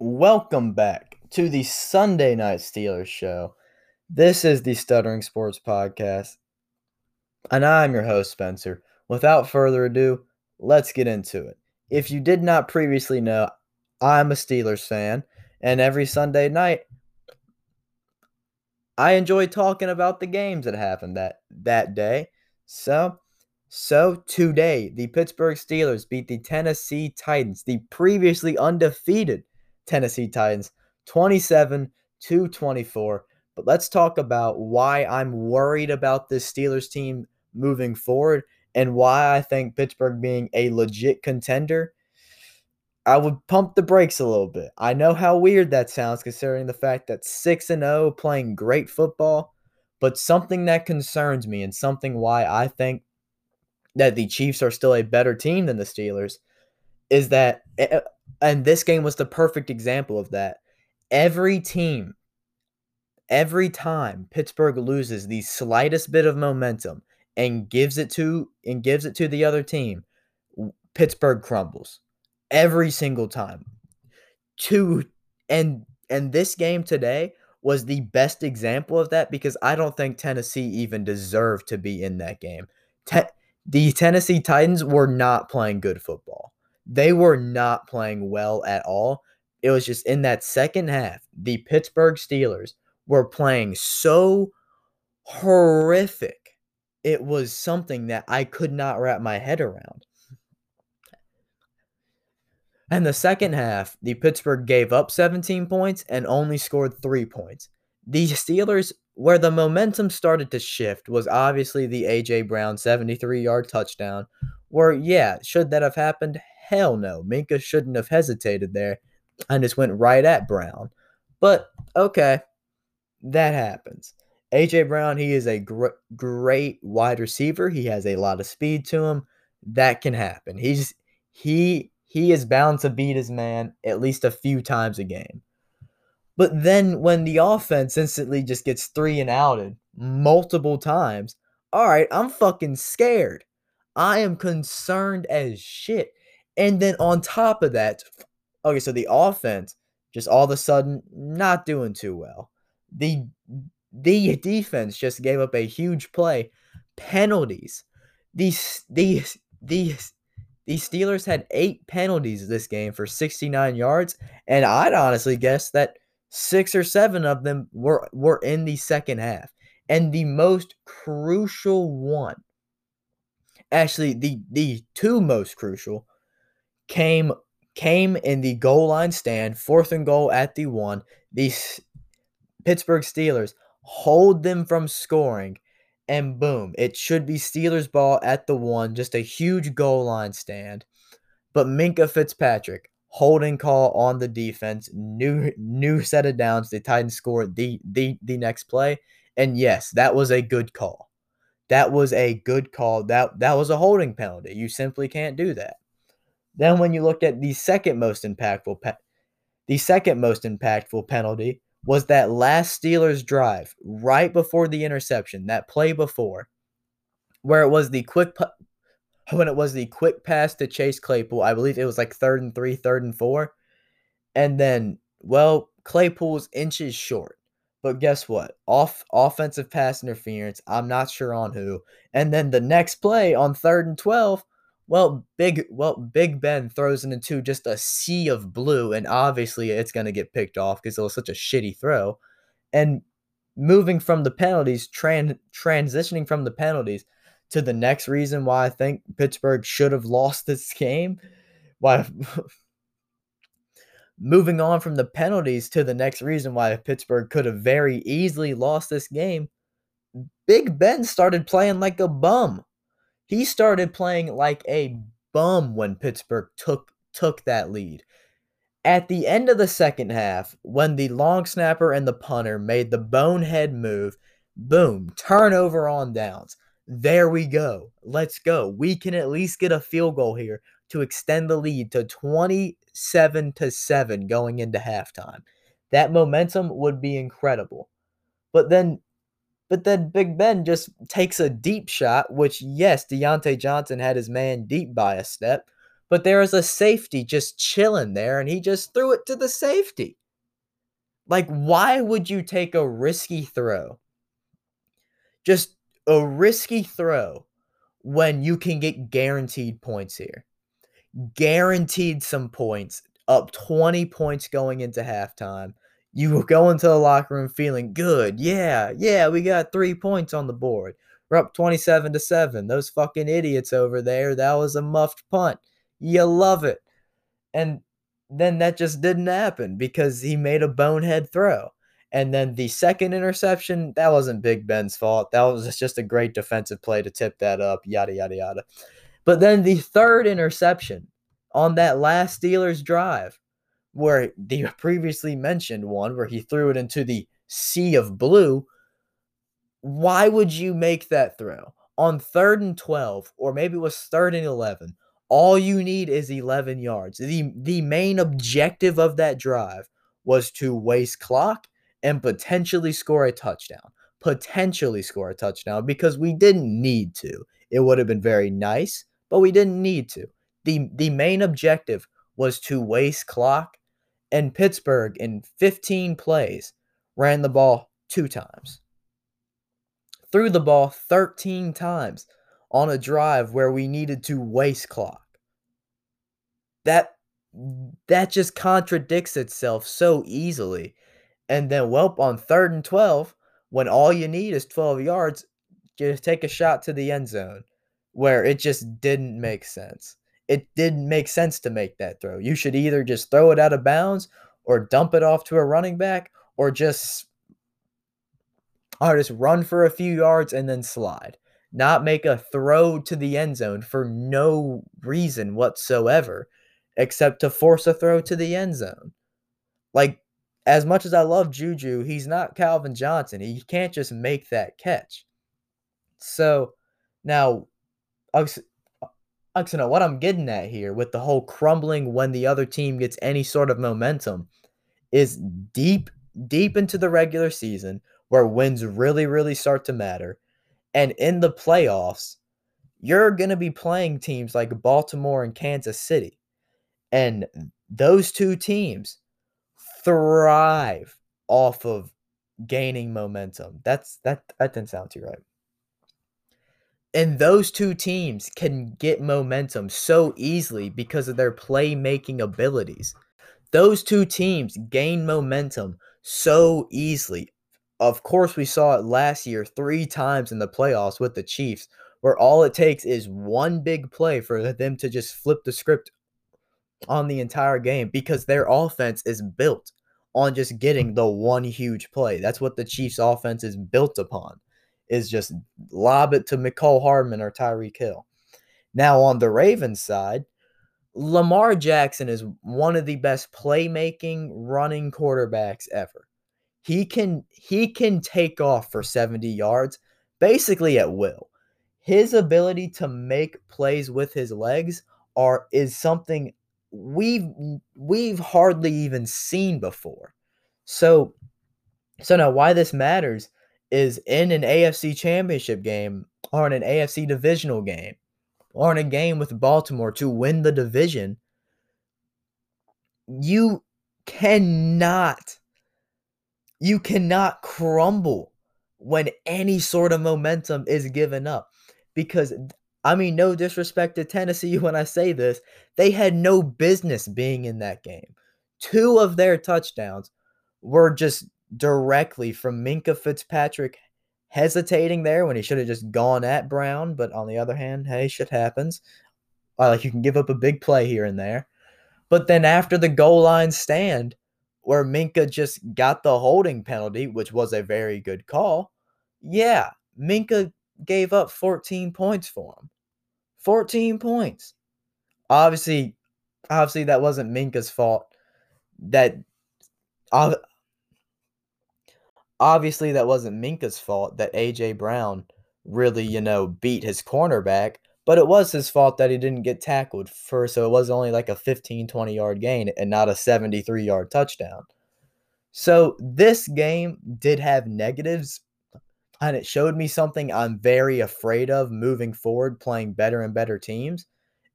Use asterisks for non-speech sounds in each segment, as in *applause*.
Welcome back to the Sunday Night Steelers show. This is the Stuttering Sports Podcast, and I'm your host, Spencer. Without further ado, let's get into it. If you did not previously know, I'm a Steelers fan, and every Sunday night, I enjoy talking about the games that happened that, that day. So, so today, the Pittsburgh Steelers beat the Tennessee Titans, the previously undefeated Tennessee Titans 27 to 24. But let's talk about why I'm worried about this Steelers team moving forward and why I think Pittsburgh being a legit contender. I would pump the brakes a little bit. I know how weird that sounds considering the fact that 6 and 0 playing great football, but something that concerns me and something why I think that the Chiefs are still a better team than the Steelers is that eh, eh, and this game was the perfect example of that. Every team, every time Pittsburgh loses the slightest bit of momentum and gives it to and gives it to the other team, Pittsburgh crumbles every single time. To and and this game today was the best example of that because I don't think Tennessee even deserved to be in that game. Te- the Tennessee Titans were not playing good football. They were not playing well at all. It was just in that second half, the Pittsburgh Steelers were playing so horrific. It was something that I could not wrap my head around. And the second half, the Pittsburgh gave up 17 points and only scored three points. The Steelers, where the momentum started to shift, was obviously the A.J. Brown 73 yard touchdown. Where, yeah, should that have happened? Hell no. Minkah shouldn't have hesitated there and just went right at Brown. But okay, that happens. AJ Brown, he is a gr- great wide receiver. He has a lot of speed to him. That can happen. He's he he is bound to beat his man at least a few times a game. But then when the offense instantly just gets three and outed multiple times, all right, I'm fucking scared. I am concerned as shit. And then on top of that, okay, so the offense just all of a sudden not doing too well. The the defense just gave up a huge play. Penalties. These these these the Steelers had eight penalties this game for 69 yards, and I'd honestly guess that six or seven of them were were in the second half. And the most crucial one, actually the the two most crucial, came came in the goal line stand, fourth and goal at the one. The Pittsburgh Steelers hold them from scoring, and boom, it should be Steelers ball at the one, just a huge goal line stand. But Minkah Fitzpatrick holding call on the defense, new new set of downs. The Titans scored the the the next play, and yes, that was a good call. That was a good call. That that was a holding penalty. You simply can't do that. Then when you look at the second most impactful pe- the second most impactful penalty was that last Steelers drive right before the interception, that play before, where it was the quick pu- when it was the quick pass to Chase Claypool. I believe it was like third and three, third and four, and then well Claypool's inches short. But guess what? Off offensive pass interference. I'm not sure on who. And then the next play on third and twelve well, big well, Big Ben throws it into just a sea of blue, and obviously it's gonna get picked off because it was such a shitty throw. And moving from the penalties, tran- transitioning from the penalties to the next reason why I think Pittsburgh should have lost this *laughs* game. Why *laughs* moving on from the penalties to the next reason why Pittsburgh could have very easily lost this game. Big Ben started playing like a bum. He started playing like a bum when Pittsburgh took took that lead. At the end of the second half, when the long snapper and the punter made the bonehead move, boom, turnover on downs. There we go. Let's go. We can at least get a field goal here to extend the lead to 27 to 7 going into halftime. That momentum would be incredible. But then but then Big Ben just takes a deep shot, which, yes, Diontae Johnson had his man deep by a step, but there was a safety just chilling there and he just threw it to the safety. Like, why would you take a risky throw? Just a risky throw when you can get guaranteed points here. Guaranteed some points, up 20 points going into halftime. You will go into the locker room feeling good. Yeah, yeah, we got three points on the board. We're up 27 to 7. Those fucking idiots over there, that was a muffed punt. You love it. And then that just didn't happen because he made a bonehead throw. And then the second interception, that wasn't Big Ben's fault. That was just a great defensive play to tip that up, yada, yada, yada. But then the third interception on that last Steelers drive, where the *laughs* previously mentioned one, where he threw it into the sea of blue, why would you make that throw? On third and 12, or maybe it was third and 11, all you need is 11 yards. The, the main objective of that drive was to waste clock and potentially score a touchdown. Potentially score a touchdown because we didn't need to. It would have been very nice, but we didn't need to. The, the main objective was to waste clock, and Pittsburgh, in 15 plays, ran the ball two times. Threw the ball 13 times on a drive where we needed to waste clock. That that just contradicts itself so easily. And then Welp on third and 12, when all you need is 12 yards, just take a shot to the end zone where it just didn't make sense. It didn't make sense to make that throw. You should either just throw it out of bounds or dump it off to a running back or just or just run for a few yards and then slide not make a throw to the end zone for no reason whatsoever except to force a throw to the end zone. Like, as much as I love Juju, he's not Calvin Johnson. He can't just make that catch. So, now, know what I'm getting at here with the whole crumbling when the other team gets any sort of momentum is deep, deep into the regular season where wins really, really start to matter and in the playoffs, you're going to be playing teams like Baltimore and Kansas City. And those two teams thrive off of gaining momentum. That's that that didn't sound too right. And those two teams can get momentum so easily because of their playmaking abilities. Those two teams gain momentum so easily of course, we saw it last year three times in the playoffs with the Chiefs, where all it takes is one big play for them to just flip the script on the entire game because their offense is built on just getting the one huge play. That's what the Chiefs' offense is built upon, is just lob it to Mecole Hardman or Tyreek Hill. Now, on the Ravens side, Lamar Jackson is one of the best playmaking running quarterbacks ever. He can he can take off for 70 yards basically at will. His ability to make plays with his legs are is something we've we've hardly even seen before. So so now why this matters is in an AFC championship game or in an AFC divisional game or in a game with Baltimore to win the division, you cannot you cannot crumble when any sort of momentum is given up. Because, I mean, no disrespect to Tennessee *laughs* when I say this, they had no business being in that game. Two of their touchdowns were just directly from Minkah Fitzpatrick hesitating there when he should have just gone at Brown. But on the other hand, hey, shit happens. Uh, like you can give up a big play here and there. But then after the goal line stand, where Minkah just got the holding penalty, which was a very good call, yeah, Minkah gave up 14 points for him. 14 points. Obviously, obviously that wasn't Minkah's fault. That obviously that wasn't Minkah's fault that AJ Brown really, you know, beat his cornerback, but it was his fault that he didn't get tackled first, so it was only like a 15 20 yard gain and not a 73 yard touchdown. So this game did have negatives, and it showed me something I'm very afraid of moving forward, playing better and better teams.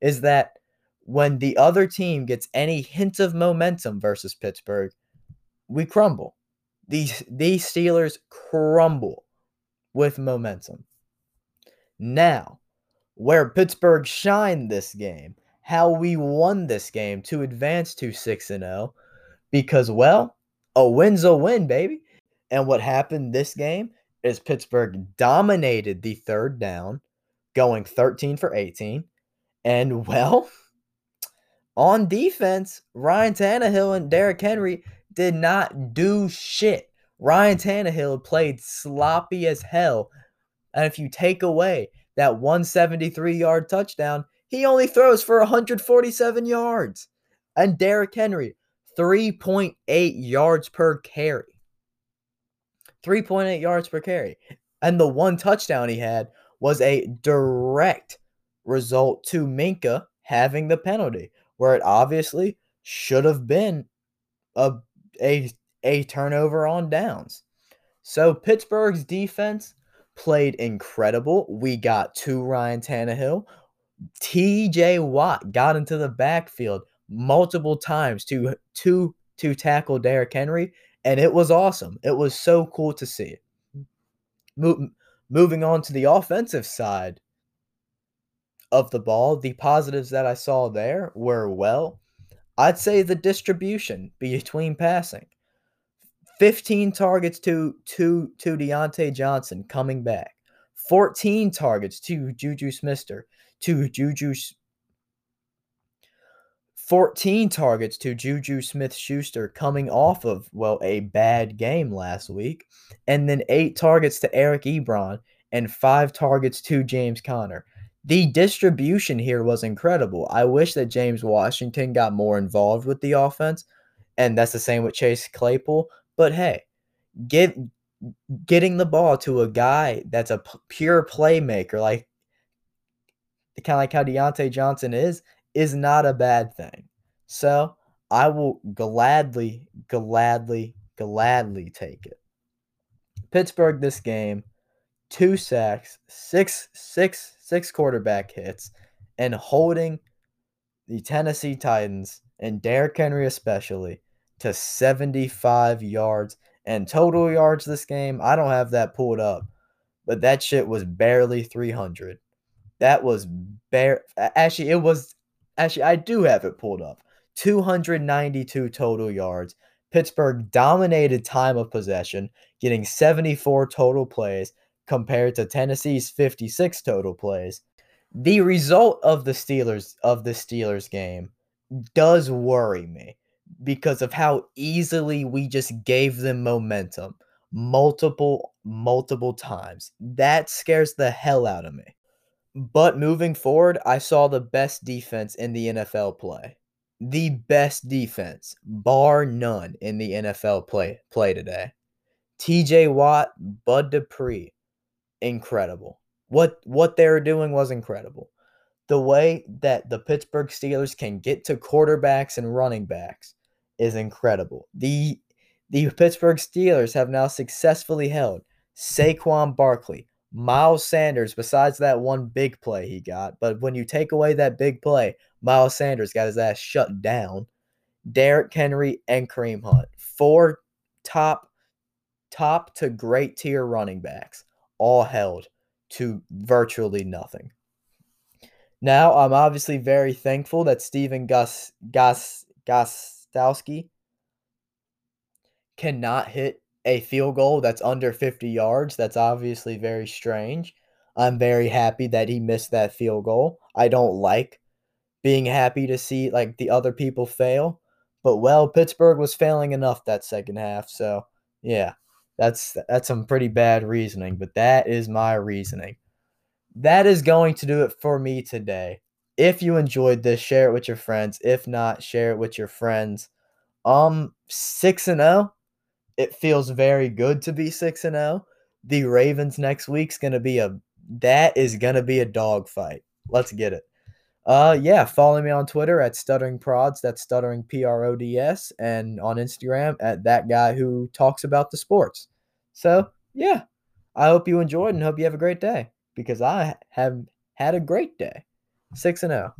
Is that when the other team gets any hint of momentum versus Pittsburgh, we crumble. These these Steelers crumble with momentum. Now, where Pittsburgh shined this game, how we won this game to advance to 6 and 0 because well, a win's a win, baby. And what happened this game is Pittsburgh dominated the third down, going 13 for 18. And *laughs* well, on defense, Ryan Tannehill and Derrick Henry did not do shit. Ryan Tannehill played sloppy as hell. And if you take away that 173 yard touchdown, he only throws for 147 yards. And Derrick Henry, 3.8 yards per carry. 3.8 yards per carry. And the one touchdown he had was a direct result to Minkah having the penalty, where it obviously should have been a a a turnover on downs. So Pittsburgh's defense played incredible. We got to Ryan Tannehill. TJ Watt got into the backfield multiple times to to to tackle Derrick Henry, and it was awesome. It was so cool to see. Mo- moving on to the offensive side of the ball, the positives that I saw there were well, I'd say the distribution between passing. 15 targets to to to Diontae Johnson coming back. 14 targets to Juju Smith-Schuster, to Juju 14 targets to Juju Smith Schuster coming off of, well, a bad game last week. And then eight targets to Eric Ebron and five targets to James Conner. The distribution here was incredible. I wish that James Washington got more involved with the offense. And that's the same with Chase Claypool. But hey, get, getting the ball to a guy that's a p- pure playmaker, like kind of like how Diontae Johnson is, is not a bad thing. So I will gladly, gladly, gladly take it. Pittsburgh this game, two sacks, six, six, six quarterback hits, and holding the Tennessee Titans and Derrick Henry especially to 75 yards and total yards this game. I don't have that pulled up, but that shit was barely 300. That was bare. Actually, it was Actually, I do have it pulled up. 292 total yards. Pittsburgh dominated time of possession, getting 74 total plays compared to Tennessee's 56 total plays. The result of the Steelers of the Steelers game does worry me because of how easily we just gave them momentum multiple multiple times. That scares the hell out of me. But moving forward, I saw the best defense in the NFL play. The best defense, bar none, in the NFL play play today. TJ Watt, Bud Dupree, incredible. What what they were doing was incredible. The way that the Pittsburgh Steelers can get to quarterbacks and running backs is incredible. The the Pittsburgh Steelers have now successfully held Saquon Barkley, Miles Sanders, besides that one big play he got, but when you take away that big play, Miles Sanders got his ass shut down. Derrick Henry and Kareem Hunt, four top, top to great tier running backs, all held to virtually nothing. Now, I'm obviously very thankful that Stephen Gus Gus Gostkowski cannot hit a field goal that's under 50 yards. That's obviously very strange. I'm very happy that he missed that field goal. I don't like being happy to see like the other people fail, but well, Pittsburgh was failing enough that second half, so yeah. That's that's some pretty bad reasoning, but that is my reasoning. That is going to do it for me today. If you enjoyed this, share it with your friends. If not, share it with your friends. Um 6 and 0 it feels very good to be 6 and 0. The Ravens next week's going to be a that is going to be a dog fight. Let's get it. Uh yeah, follow me on Twitter at stuttering prods, that's stuttering P R O D S and on Instagram at that guy who talks about the sports. So, yeah. I hope you enjoyed and hope you have a great day because I have had a great day. 6 and 0.